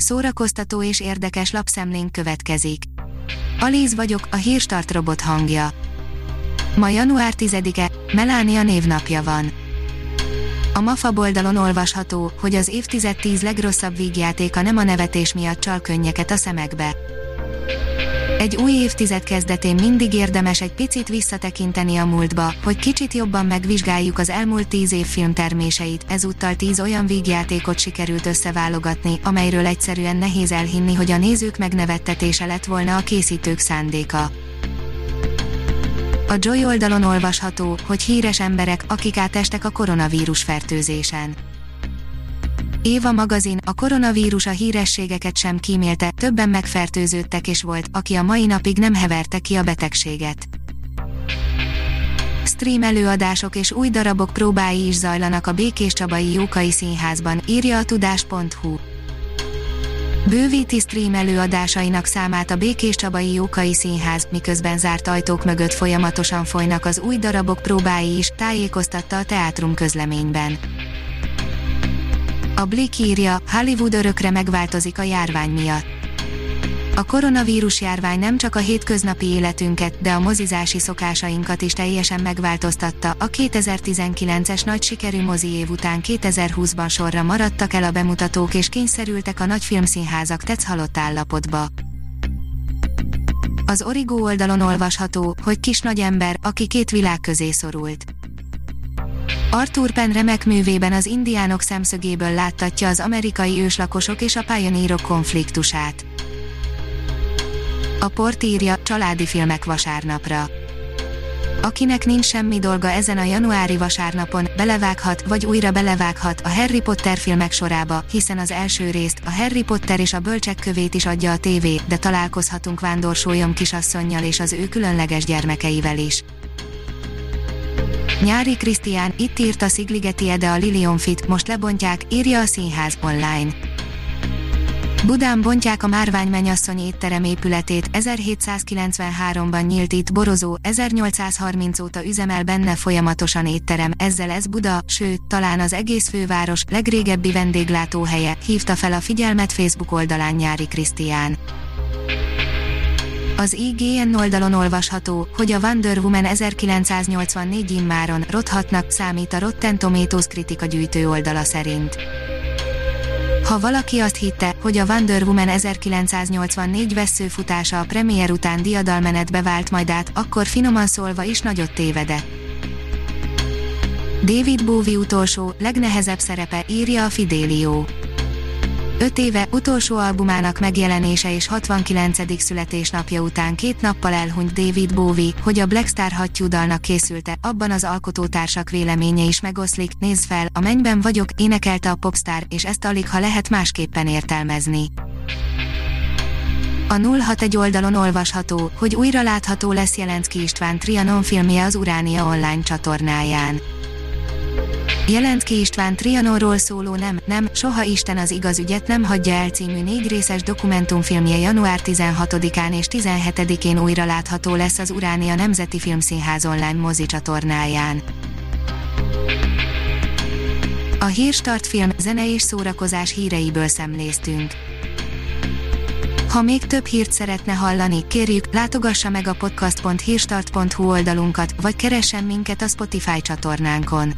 szórakoztató és érdekes lapszemlénk következik. Alíz vagyok, a hírstart robot hangja. Ma január 10-e, Melánia névnapja van. A MAFA oldalon olvasható, hogy az évtized 10 legrosszabb vígjátéka nem a nevetés miatt csal könnyeket a szemekbe. Egy új évtized kezdetén mindig érdemes egy picit visszatekinteni a múltba, hogy kicsit jobban megvizsgáljuk az elmúlt tíz év filmterméseit, ezúttal tíz olyan vígjátékot sikerült összeválogatni, amelyről egyszerűen nehéz elhinni, hogy a nézők megnevettetése lett volna a készítők szándéka. A Joy oldalon olvasható, hogy híres emberek, akik átestek a koronavírus fertőzésen. Éva magazin, a koronavírus a hírességeket sem kímélte, többen megfertőződtek és volt, aki a mai napig nem heverte ki a betegséget. Stream előadások és új darabok próbái is zajlanak a Békés Csabai Jókai Színházban, írja a tudás.hu. Bővíti stream előadásainak számát a Békés Csabai Jókai Színház, miközben zárt ajtók mögött folyamatosan folynak az új darabok próbái is, tájékoztatta a teátrum közleményben. A Blick írja, Hollywood örökre megváltozik a járvány miatt. A koronavírus járvány nem csak a hétköznapi életünket, de a mozizási szokásainkat is teljesen megváltoztatta. A 2019-es nagy sikerű mozi év után 2020-ban sorra maradtak el a bemutatók és kényszerültek a nagy filmszínházak tetsz halott állapotba. Az Origo oldalon olvasható, hogy kis nagy ember, aki két világ közé szorult. Arthur Penn remek művében az indiánok szemszögéből láttatja az amerikai őslakosok és a pioneerok konfliktusát. A port írja, családi filmek vasárnapra. Akinek nincs semmi dolga ezen a januári vasárnapon, belevághat, vagy újra belevághat a Harry Potter filmek sorába, hiszen az első részt, a Harry Potter és a bölcsek kövét is adja a tévé, de találkozhatunk Sólyom kisasszonynal és az ő különleges gyermekeivel is. Nyári Krisztián, itt írt a Szigligeti Ede a Lilion Fit, most lebontják, írja a Színház online. Budán bontják a Márvány Menyasszony étterem épületét, 1793-ban nyílt itt borozó, 1830 óta üzemel benne folyamatosan étterem, ezzel ez Buda, sőt, talán az egész főváros legrégebbi vendéglátóhelye, hívta fel a figyelmet Facebook oldalán Nyári Krisztián. Az IGN oldalon olvasható, hogy a Wonder Woman 1984 immáron rothatnak számít a Rotten Tomatoes kritika gyűjtő oldala szerint. Ha valaki azt hitte, hogy a Wonder Woman 1984 veszőfutása a premier után diadalmenetbe vált majd át, akkor finoman szólva is nagyot tévedett. David Bowie utolsó, legnehezebb szerepe, írja a Fidelio. 5 éve utolsó albumának megjelenése és 69. születésnapja után két nappal elhunyt David Bowie, hogy a Black Star hattyúdalnak készülte, abban az alkotótársak véleménye is megoszlik, nézd fel, a mennyben vagyok, énekelte a popstar, és ezt alig ha lehet másképpen értelmezni. A 061 oldalon olvasható, hogy újra látható lesz Jelenszki István Trianon filmje az Uránia online csatornáján. Jelenszki István Trianonról szóló Nem, nem, soha Isten az igaz ügyet nem hagyja el című négy részes dokumentumfilmje január 16-án és 17-én újra látható lesz az Uránia Nemzeti Filmszínház online mozi csatornáján. A Hírstart film, zene és szórakozás híreiből szemléztünk. Ha még több hírt szeretne hallani, kérjük, látogassa meg a podcast.hírstart.hu oldalunkat, vagy keressen minket a Spotify csatornánkon